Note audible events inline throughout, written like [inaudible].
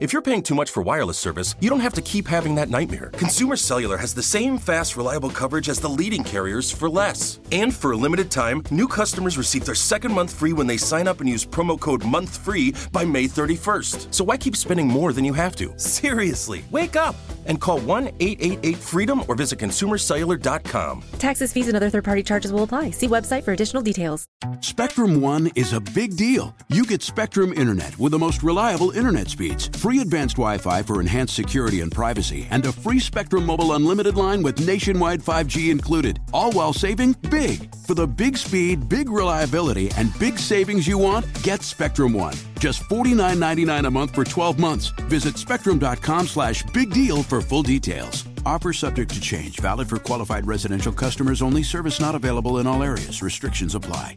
If you're paying too much for wireless service, you don't have to keep having that nightmare. Consumer Cellular has the same fast, reliable coverage as the leading carriers for less. And for a limited time, new customers receive their second month free when they sign up and use promo code MONTHFREE by May 31st. So why keep spending more than you have to? Seriously, wake up and call 1 888 freedom or visit consumercellular.com. Taxes, fees, and other third party charges will apply. See website for additional details. Spectrum One is a big deal. You get Spectrum Internet with the most reliable internet speeds, free advanced Wi Fi for enhanced security and privacy, and a free Spectrum Mobile Unlimited line with nationwide 5G included, all while saving big. For the big speed, big reliability, and big savings you want, get Spectrum One. Just $49.99 a month for 12 months. Visit spectrum.com slash big deal for full details. Offer subject to change. Valid for qualified residential customers only. Service not available in all areas. Restrictions apply.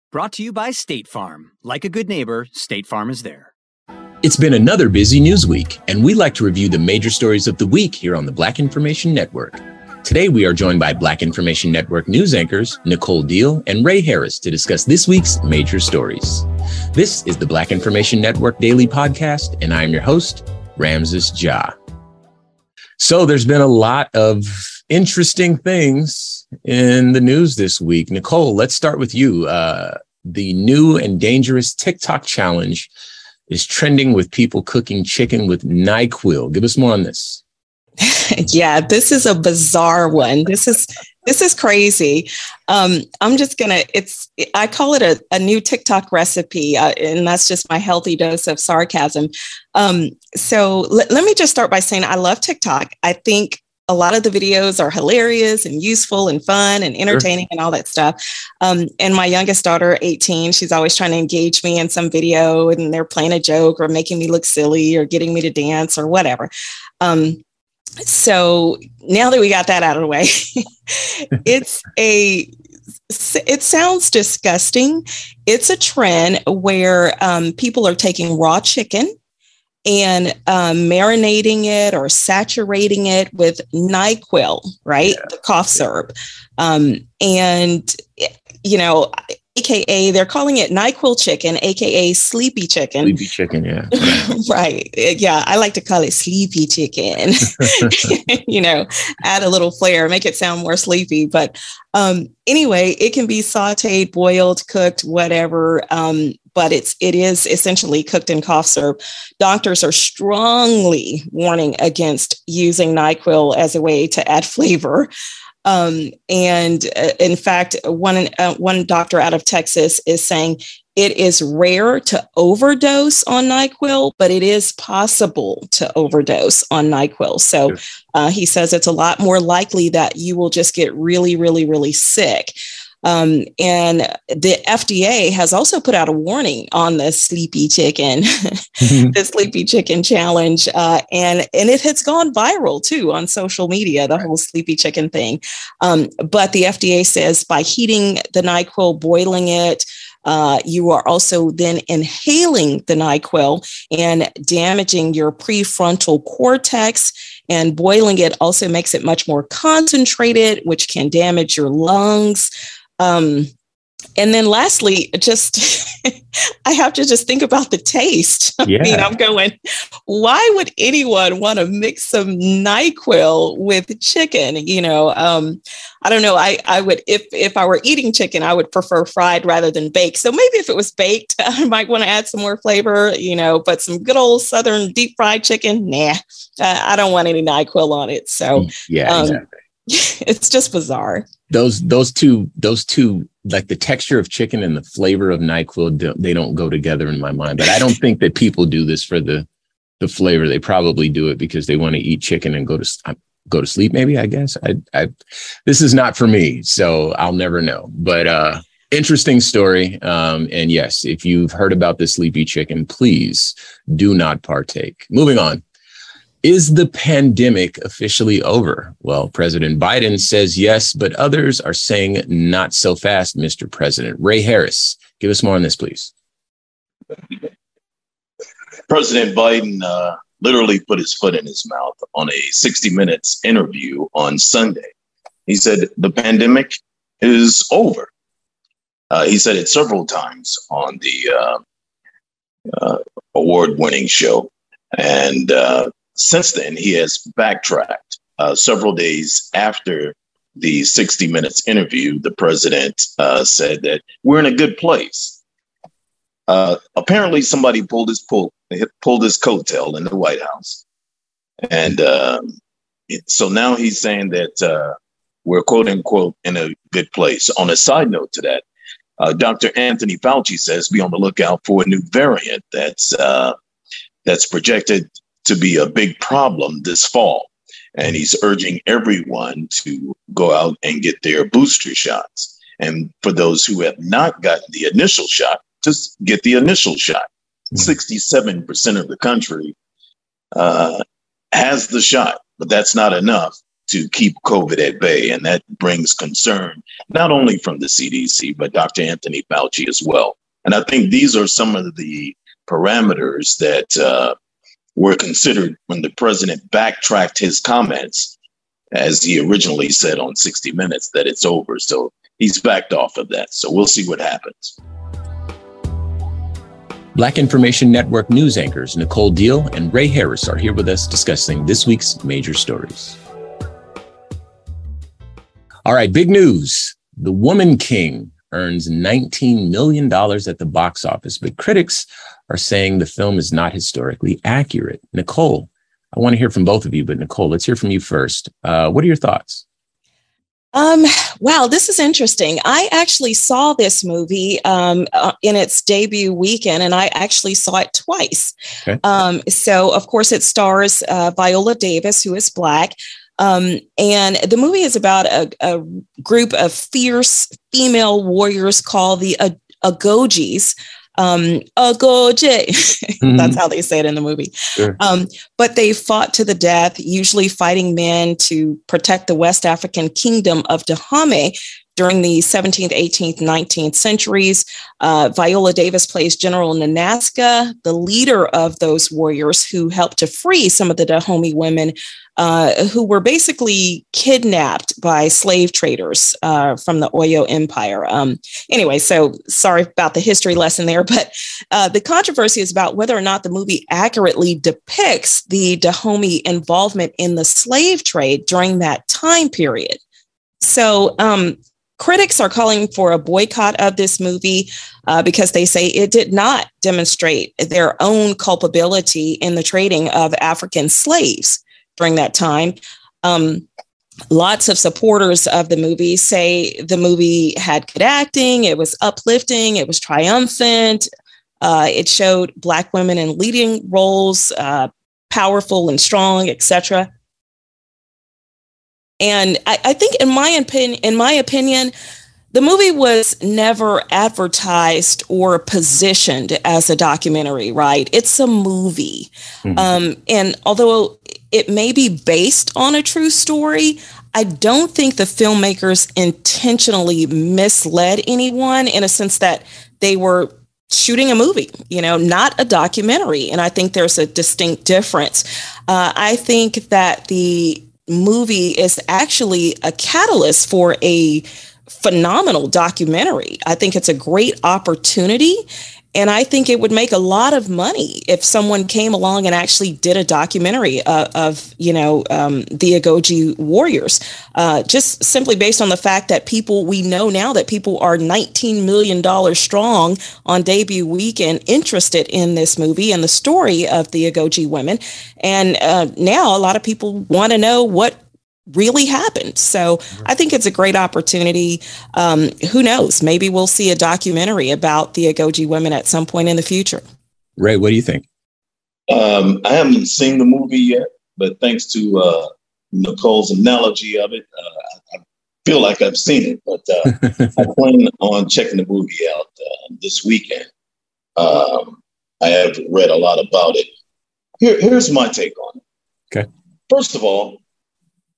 Brought to you by State Farm. Like a good neighbor, State Farm is there. It's been another busy news week, and we like to review the major stories of the week here on the Black Information Network. Today, we are joined by Black Information Network news anchors Nicole Deal and Ray Harris to discuss this week's major stories. This is the Black Information Network Daily Podcast, and I am your host, Ramses Ja. So, there's been a lot of interesting things in the news this week. Nicole, let's start with you. Uh, the new and dangerous TikTok challenge is trending with people cooking chicken with NyQuil. Give us more on this. [laughs] yeah, this is a bizarre one. This is this is crazy. Um, I'm just gonna. It's I call it a, a new TikTok recipe, uh, and that's just my healthy dose of sarcasm. Um, so l- let me just start by saying I love TikTok. I think a lot of the videos are hilarious and useful and fun and entertaining sure. and all that stuff. Um, and my youngest daughter, 18, she's always trying to engage me in some video and they're playing a joke or making me look silly or getting me to dance or whatever. Um, so now that we got that out of the way, [laughs] it's a it sounds disgusting. It's a trend where um, people are taking raw chicken and um, marinating it or saturating it with NyQuil, right? Yeah. The cough syrup. Um, and, you know, AKA, they're calling it NyQuil chicken, AKA sleepy chicken. Sleepy chicken, yeah. [laughs] right. Yeah. I like to call it sleepy chicken. [laughs] [laughs] you know, add a little flair, make it sound more sleepy. But um, anyway, it can be sauteed, boiled, cooked, whatever. Um, but it's it is essentially cooked in cough syrup. Doctors are strongly warning against using NyQuil as a way to add flavor. Um, and uh, in fact, one uh, one doctor out of Texas is saying it is rare to overdose on NyQuil, but it is possible to overdose on NyQuil. So uh, he says it's a lot more likely that you will just get really, really, really sick. Um, and the FDA has also put out a warning on the sleepy chicken, mm-hmm. [laughs] the sleepy chicken challenge. Uh, and, and it has gone viral too on social media, the whole sleepy chicken thing. Um, but the FDA says by heating the NyQuil, boiling it, uh, you are also then inhaling the NyQuil and damaging your prefrontal cortex. And boiling it also makes it much more concentrated, which can damage your lungs. Um, and then lastly, just [laughs] I have to just think about the taste. Yeah. [laughs] I mean, I'm going, why would anyone want to mix some NyQuil with chicken? You know, um, I don't know. I, I would if if I were eating chicken, I would prefer fried rather than baked. So maybe if it was baked, [laughs] I might want to add some more flavor, you know, but some good old southern deep fried chicken, nah. Uh, I don't want any NyQuil on it. So yeah, um, exactly. it's just bizarre those those two those two like the texture of chicken and the flavor of NyQuil they don't go together in my mind. But I don't think that people do this for the the flavor. They probably do it because they want to eat chicken and go to go to sleep. Maybe I guess I I this is not for me, so I'll never know. But uh, interesting story. Um, and yes, if you've heard about the sleepy chicken, please do not partake. Moving on. Is the pandemic officially over? Well, President Biden says yes, but others are saying not so fast, Mr. President. Ray Harris, give us more on this, please. President Biden uh, literally put his foot in his mouth on a 60 Minutes interview on Sunday. He said the pandemic is over. Uh, he said it several times on the uh, uh award winning show. And uh, since then, he has backtracked. Uh, several days after the 60 Minutes interview, the president said that we're in a good place. apparently, somebody pulled his pull, pulled his coattail in the White House. And it, so now he's saying that we're quote unquote in a good place. On a side note to that, uh, Dr. Anthony Fauci says be on the lookout for a new variant that's uh, that's projected to be a big problem this fall, and he's urging everyone to go out and get their booster shots. And for those who have not gotten the initial shot, just get the initial shot. Hmm. Sixty-seven percent of the country uh, has the shot, but that's not enough to keep COVID at bay. And that brings concern, not only from the CDC, but Dr. Anthony Fauci as well. And I think these are some of the parameters that uh, were considered when the president backtracked his comments, as he originally said on 60 Minutes, that it's over. So he's backed off of that. So we'll see what happens. Black Information Network news anchors Nicole Deal and Ray Harris are here with us discussing this week's major stories. All right, big news. The Woman King earns $19 million at the box office, but critics are saying the film is not historically accurate. Nicole, I want to hear from both of you, but Nicole, let's hear from you first. Uh, what are your thoughts? Um, wow, this is interesting. I actually saw this movie um, uh, in its debut weekend, and I actually saw it twice. Okay. Um, so, of course, it stars uh, Viola Davis, who is Black. Um, and the movie is about a, a, group of fierce female warriors called the Agojies. Um, Agoje. [laughs] mm-hmm. That's how they say it in the movie. Sure. Um, but they fought to the death, usually fighting men to protect the West African kingdom of Dahomey during the 17th, 18th, 19th centuries. Uh, Viola Davis plays General Nanisca, the leader of those warriors who helped to free some of the Dahomey women uh, who were basically kidnapped by slave traders uh, from the Oyo Empire. Um, anyway, so sorry about the history lesson there, [laughs] but uh, the controversy is about whether or not the movie accurately depicts the Dahomey involvement in the slave trade during that time period. So, um, critics are calling for a boycott of this movie uh, because they say it did not demonstrate their own culpability in the trading of African slaves during that time. Um, lots of supporters of the movie say the movie had good acting, it was uplifting, it was triumphant, uh, it showed Black women in leading roles, uh, powerful and strong, etc. And I, I think, in my opinion, in my opinion, the movie was never advertised or positioned as a documentary, right? It's a movie. Mm-hmm. Um, and although it may be based on a true story, I don't think the filmmakers intentionally misled anyone in a sense that they were shooting a movie, you know, not a documentary. And I think there's a distinct difference. Uh, I think that the movie is actually a catalyst for a phenomenal documentary. I think it's a great opportunity. And I think it would make a lot of money if someone came along and actually did a documentary uh, of, you know, um, the Agojie warriors, uh, just simply based on the fact that people, we know now that people are $19 million strong on debut weekend interested in this movie and the story of the Agojie women. And uh, now a lot of people want to know what really happened. So I think it's a great opportunity. Um, who knows? Maybe we'll see a documentary about the Agojie women at some point in the future. Ray, what do you think? Um, I haven't seen the movie yet, but thanks to uh, Nicole's analogy of it, uh, I, feel like I've seen it, but uh, [laughs] I plan on checking the movie out uh, this weekend. Um, I have read a lot about it. Here, here's my take on it. Okay. First of all,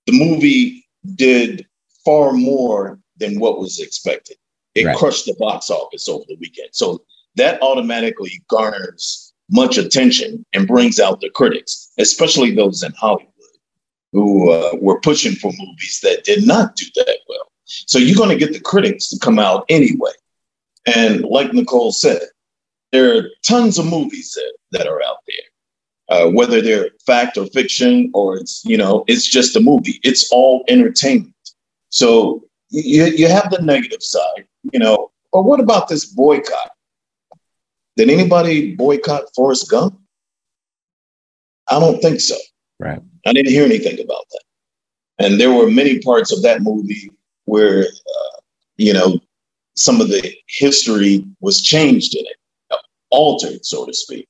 the movie did far more than what was expected. It Right. crushed the box office over the weekend. So that automatically garners much attention and brings out the critics, especially those in Hollywood who uh, were pushing for movies that did not do that well. So you're going to get the critics to come out anyway. And like Nicole said, there are tons of movies that, that are out there, uh, whether they're fact or fiction, or it's, you know, it's just a movie. It's all entertainment. So you, you have the negative side, you know, but what about this boycott? Did anybody boycott Forrest Gump? I don't think so. Right. I didn't hear anything about that. And there were many parts of that movie where, uh, you know, some of the history was changed in it, altered, so to speak.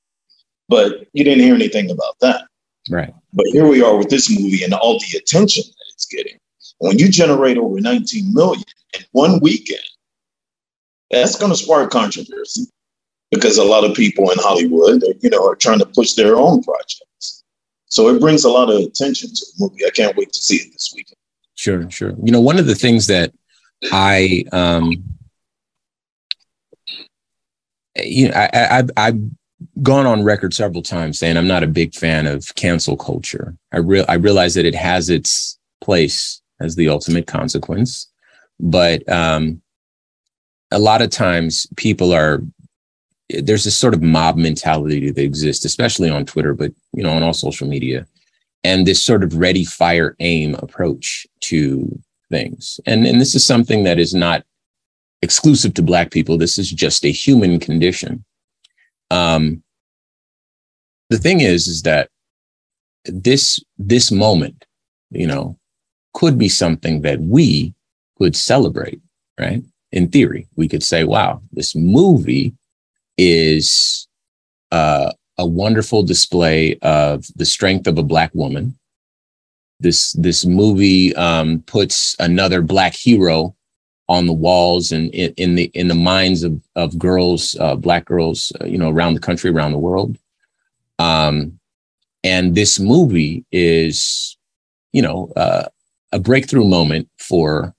But you didn't hear anything about that. Right. But here we are with this movie and all the attention that it's getting. When you generate over 19 million in one weekend, that's going to spark controversy because a lot of people in Hollywood, you know, are trying to push their own projects. So it brings a lot of attention to the movie. I can't wait to see it this weekend. Sure, sure. You know, one of the things that I, um, you know, I, I, I've gone on record several times saying I'm not a big fan of cancel culture. I real, I realize that it has its place as the ultimate consequence, but um, a lot of times people are there's this sort of mob mentality that exists, especially on Twitter, but you know, on all social media, and this sort of ready, fire, aim approach to things. And and this is something that is not exclusive to Black people. This is just a human condition. Um, the thing is, is that this this moment, you know, could be something that we could celebrate, right? In theory, we could say, "Wow, this movie." is uh, a wonderful display of the strength of a black woman. This this movie um, puts another black hero on the walls and in, in the in the minds of of girls, uh, black girls, uh, you know, around the country, around the world. Um, and this movie is, you know, uh, a breakthrough moment for,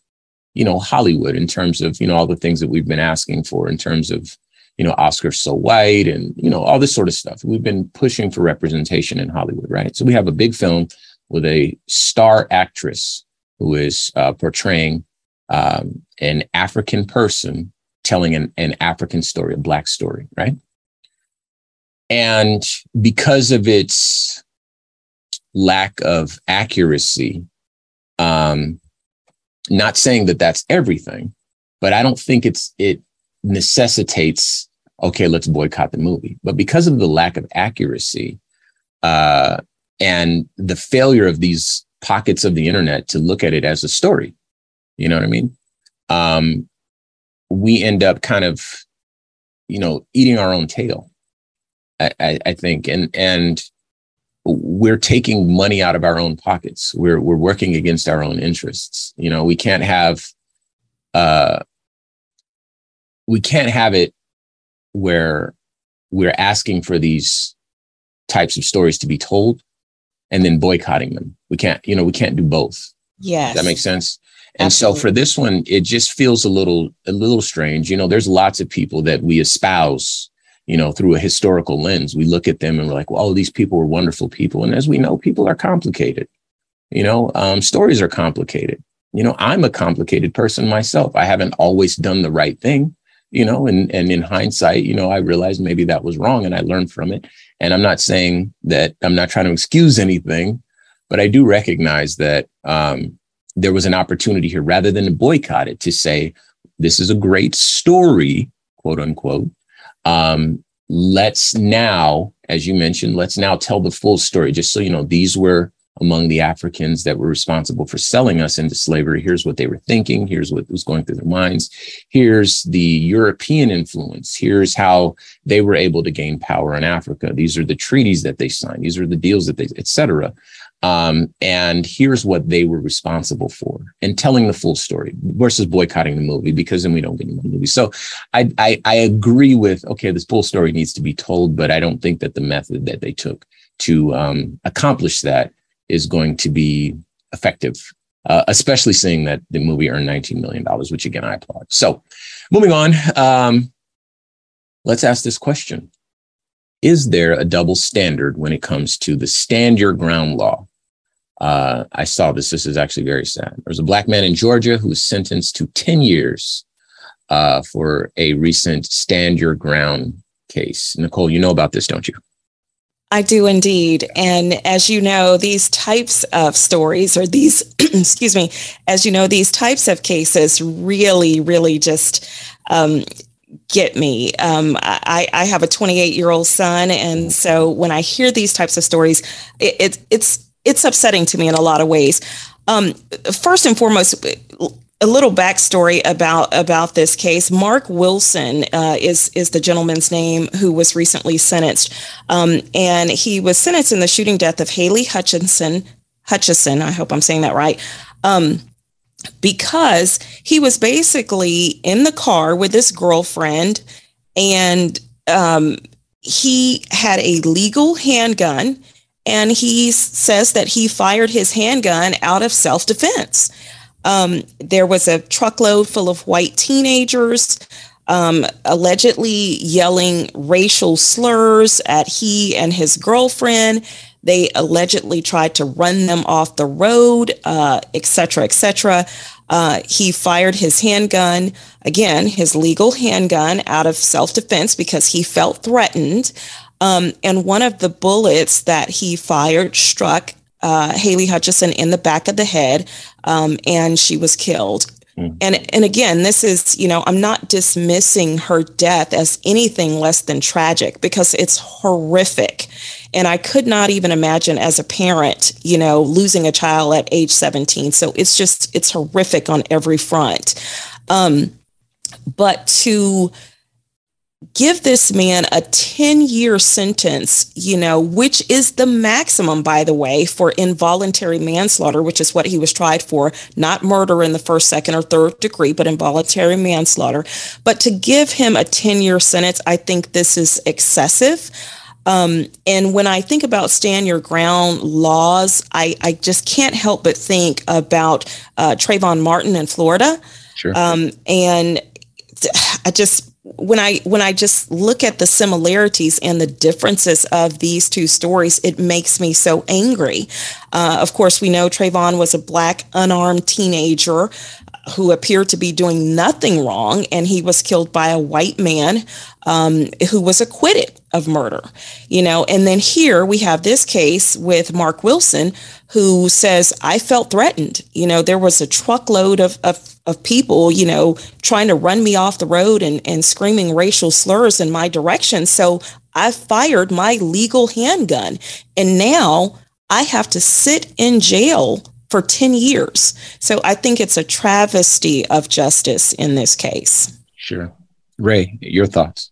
you know, Hollywood in terms of you know all the things that we've been asking for in terms of you know, Oscars so white and, you know, all this sort of stuff. We've been pushing for representation in Hollywood, right? So we have a big film with a star actress who is uh, portraying um, an African person telling an, an African story, a Black story, right? And because of its lack of accuracy, um, not saying that that's everything, but I don't think it's, it necessitates okay let's boycott the movie but because of the lack of accuracy uh, and the failure of these pockets of the internet to look at it as a story you know what i mean um, we end up kind of you know eating our own tail I, I, I think and and we're taking money out of our own pockets we're we're working against our own interests you know we can't have uh we can't have it where we're asking for these types of stories to be told and then boycotting them. We can't, you know, we can't do both. Yes. Does that makes sense. And Absolutely. so for this one, it just feels a little, a little strange. You know, there's lots of people that we espouse, you know, through a historical lens. We look at them and we're like, well, all these people were wonderful people. And as we know, people are complicated. You know, um, stories are complicated. You know, I'm a complicated person myself. I haven't always done the right thing you know and and in hindsight you know i realized maybe that was wrong and i learned from it and i'm not saying that i'm not trying to excuse anything but i do recognize that um, there was an opportunity here rather than to boycott it to say this is a great story quote unquote um, let's now as you mentioned let's now tell the full story just so you know these were among the Africans that were responsible for selling us into slavery. Here's what they were thinking. Here's what was going through their minds. Here's the European influence. Here's how they were able to gain power in Africa. These are the treaties that they signed. These are the deals that they, etc. Um, and here's what they were responsible for and telling the full story versus boycotting the movie because then we don't get any more movies. So I, I, I agree with, okay, this full story needs to be told, but I don't think that the method that they took to um, accomplish that is going to be effective, uh, especially seeing that the movie earned $19 million, which again, I applaud. So moving on, um, let's ask this question. Is there a double standard when it comes to the stand your ground law? Uh, I saw this. This is actually very sad. There's a black man in Georgia who was sentenced to 10 years uh, for a recent stand your ground case. Nicole, you know about this, don't you? I do indeed. And as you know, these types of stories or these, [clears throat] excuse me, as you know, these types of cases really, really just um, get me. Um, I, I have a 28 year old son. And so when I hear these types of stories, it, it, it's it's upsetting to me in a lot of ways. Um, first and foremost, a little backstory about about this case. Marc Wilson uh, is is the gentleman's name who was recently sentenced, um, and he was sentenced in the shooting death of Haley Hutchinson. Hutchison, I hope I'm saying that right. Um, because he was basically in the car with his girlfriend, and um, he had a legal handgun and he says that he fired his handgun out of self defense. Um, there was a truckload full of white teenagers um, allegedly yelling racial slurs at he and his girlfriend. They allegedly tried to run them off the road, uh, et cetera, et cetera. Uh, he fired his handgun, again, his legal handgun, out of self defense because he felt threatened. Um, and one of the bullets that he fired struck uh, Haley Hutchison in the back of the head, um, and she was killed. Mm. And and again, this is you know I'm not dismissing her death as anything less than tragic because it's horrific, and I could not even imagine as a parent, you know, losing a child at age 17. So it's just it's horrific on every front. Um, but to give this man a 10 year sentence, you know, which is the maximum, by the way, for involuntary manslaughter, which is what he was tried for, not murder in the first, second, or third degree, but involuntary manslaughter. But to give him a 10 year sentence, I think this is excessive. Um, and when I think about stand your ground laws, I, I just can't help but think about uh, Trayvon Martin in Florida. Sure. Um, and I just when I when I just look at the similarities and the differences of these two stories, it makes me so angry. Uh, of course, we know Trayvon was a black unarmed teenager who appeared to be doing nothing wrong, and he was killed by a white man um, who was acquitted of murder. You know, and then here we have this case with Marc Wilson, who says, I felt threatened. You know, there was a truckload of, of, of people, you know, trying to run me off the road and, and screaming racial slurs in my direction. So I fired my legal handgun. And now I have to sit in jail for 10 years. So I think it's a travesty of justice in this case. Sure. Ray, your thoughts?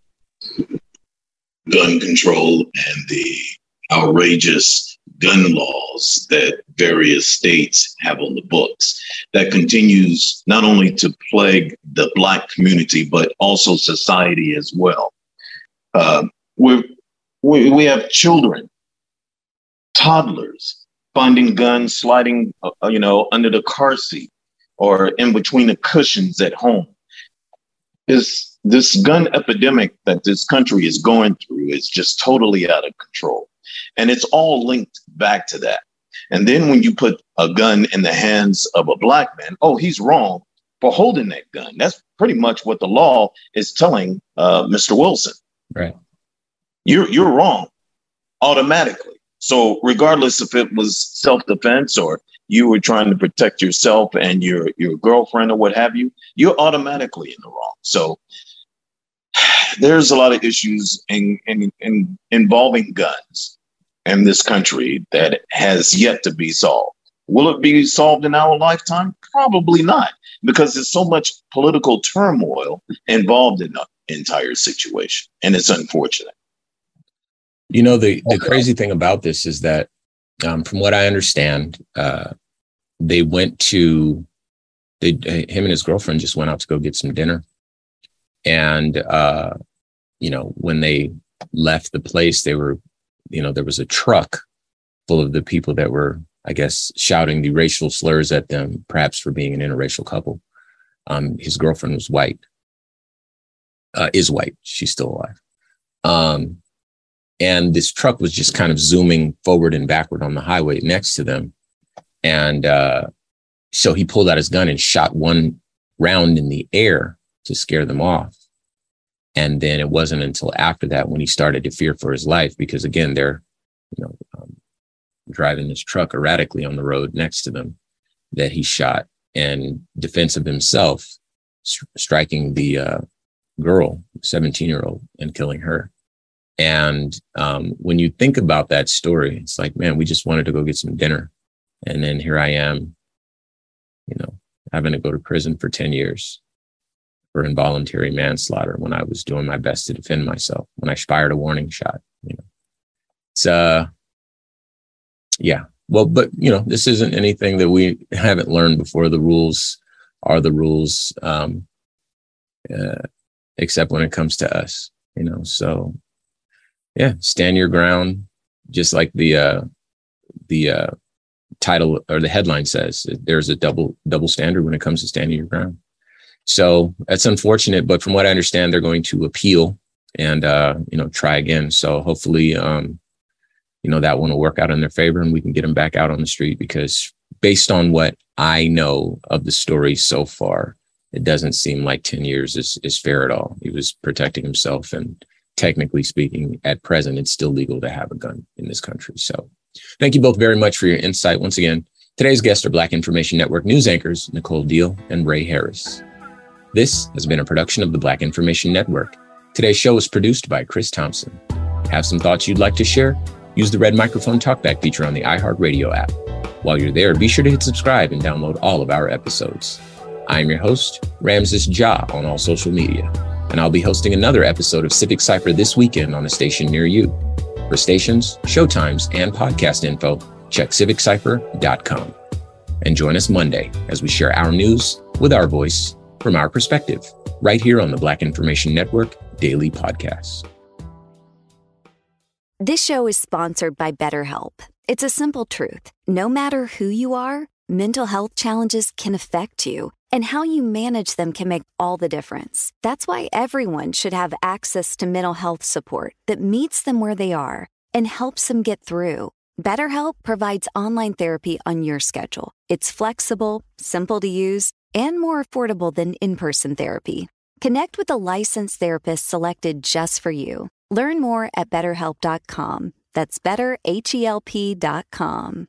Gun control and the outrageous gun laws that various states have on the books that continues not only to plague the Black community, but also society as well. Uh, we we, have children, toddlers, finding guns sliding, uh, you know, under the car seat or in between the cushions at home. Is this gun epidemic that this country is going through is just totally out of control. And it's all linked back to that. And then when you put a gun in the hands of a black man, oh, he's wrong for holding that gun. That's pretty much what the law is telling uh, Mr. Wilson. Right. You're you're wrong automatically. So regardless if it was self-defense or you were trying to protect yourself and your your girlfriend or what have you, you're automatically in the wrong. So there's a lot of issues in, in, in involving guns in this country that has yet to be solved. Will it be solved in our lifetime? Probably not, because there's so much political turmoil involved in the entire situation, and it's unfortunate. You know, the the crazy thing about this is that um, from what I understand, uh, they went to they him and his girlfriend just went out to go get some dinner, and uh, you know when they left the place, they were you know there was a truck full of the people that were I guess shouting the racial slurs at them, perhaps for being an interracial couple. Um, his girlfriend was white, uh, is white. She's still alive. Um, and this truck was just kind of zooming forward and backward on the highway next to them. And uh, so he pulled out his gun and shot one round in the air to scare them off. And then it wasn't until after that when he started to fear for his life because again they're, you know, um, driving this truck erratically on the road next to them that he shot in defense of himself, striking the uh, girl, 17 year old, and killing her. And um, when you think about that story, it's like, man, we just wanted to go get some dinner. And then here I am, you know, having to go to prison for 10 years for involuntary manslaughter when I was doing my best to defend myself, when I fired a warning shot, you know. It's, uh, yeah. Well, but, you know, this isn't anything that we haven't learned before. The rules are the rules, um, uh, except when it comes to us, you know. So yeah, stand your ground, just like the uh, the uh, title or the headline says. There's a double double standard when it comes to standing your ground. So that's unfortunate, but from what I understand, they're going to appeal and uh, you know try again. So hopefully, um, you know that one will work out in their favor, and we can get them back out on the street. Because based on what I know of the story so far, it doesn't seem like ten years is is fair at all. He was protecting himself and technically speaking, at present, it's still legal to have a gun in this country. So thank you both very much for your insight. Once again, today's guests are Black Information Network news anchors Nicole Deal and Ray Harris. This has been a production of the Black Information Network. Today's show was produced by Chris Thompson. Have some thoughts you'd like to share? Use the red microphone talkback feature on the iHeartRadio app. While you're there, be sure to hit subscribe and download all of our episodes. I am your host, Ramses Ja, on all social media and I'll be hosting another episode of Civic Cypher this weekend on a station near you. For stations, showtimes, and podcast info, check civiccypher.com. And join us Monday as we share our news with our voice from our perspective, right here on the Black Information Network Daily Podcast. This show is sponsored by BetterHelp. It's a simple truth. No matter who you are, mental health challenges can affect you and how you manage them can make all the difference. That's why everyone should have access to mental health support that meets them where they are and helps them get through. BetterHelp provides online therapy on your schedule. It's flexible, simple to use, and more affordable than in person therapy. Connect with a licensed therapist selected just for you. Learn more at betterhelp.com. That's betterhelp.com.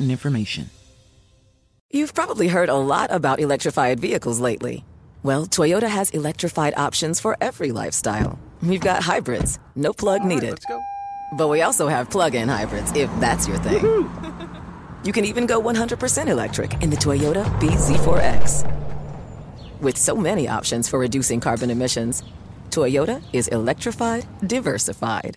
important information. You've probably heard a lot about electrified vehicles lately. Well, Toyota has electrified options for every lifestyle. We've got hybrids, no plug needed. Let's go. But we also have plug in hybrids, if that's your thing. [laughs] you can even go 100% electric in the Toyota BZ4X. With so many options for reducing carbon emissions, Toyota is electrified, diversified.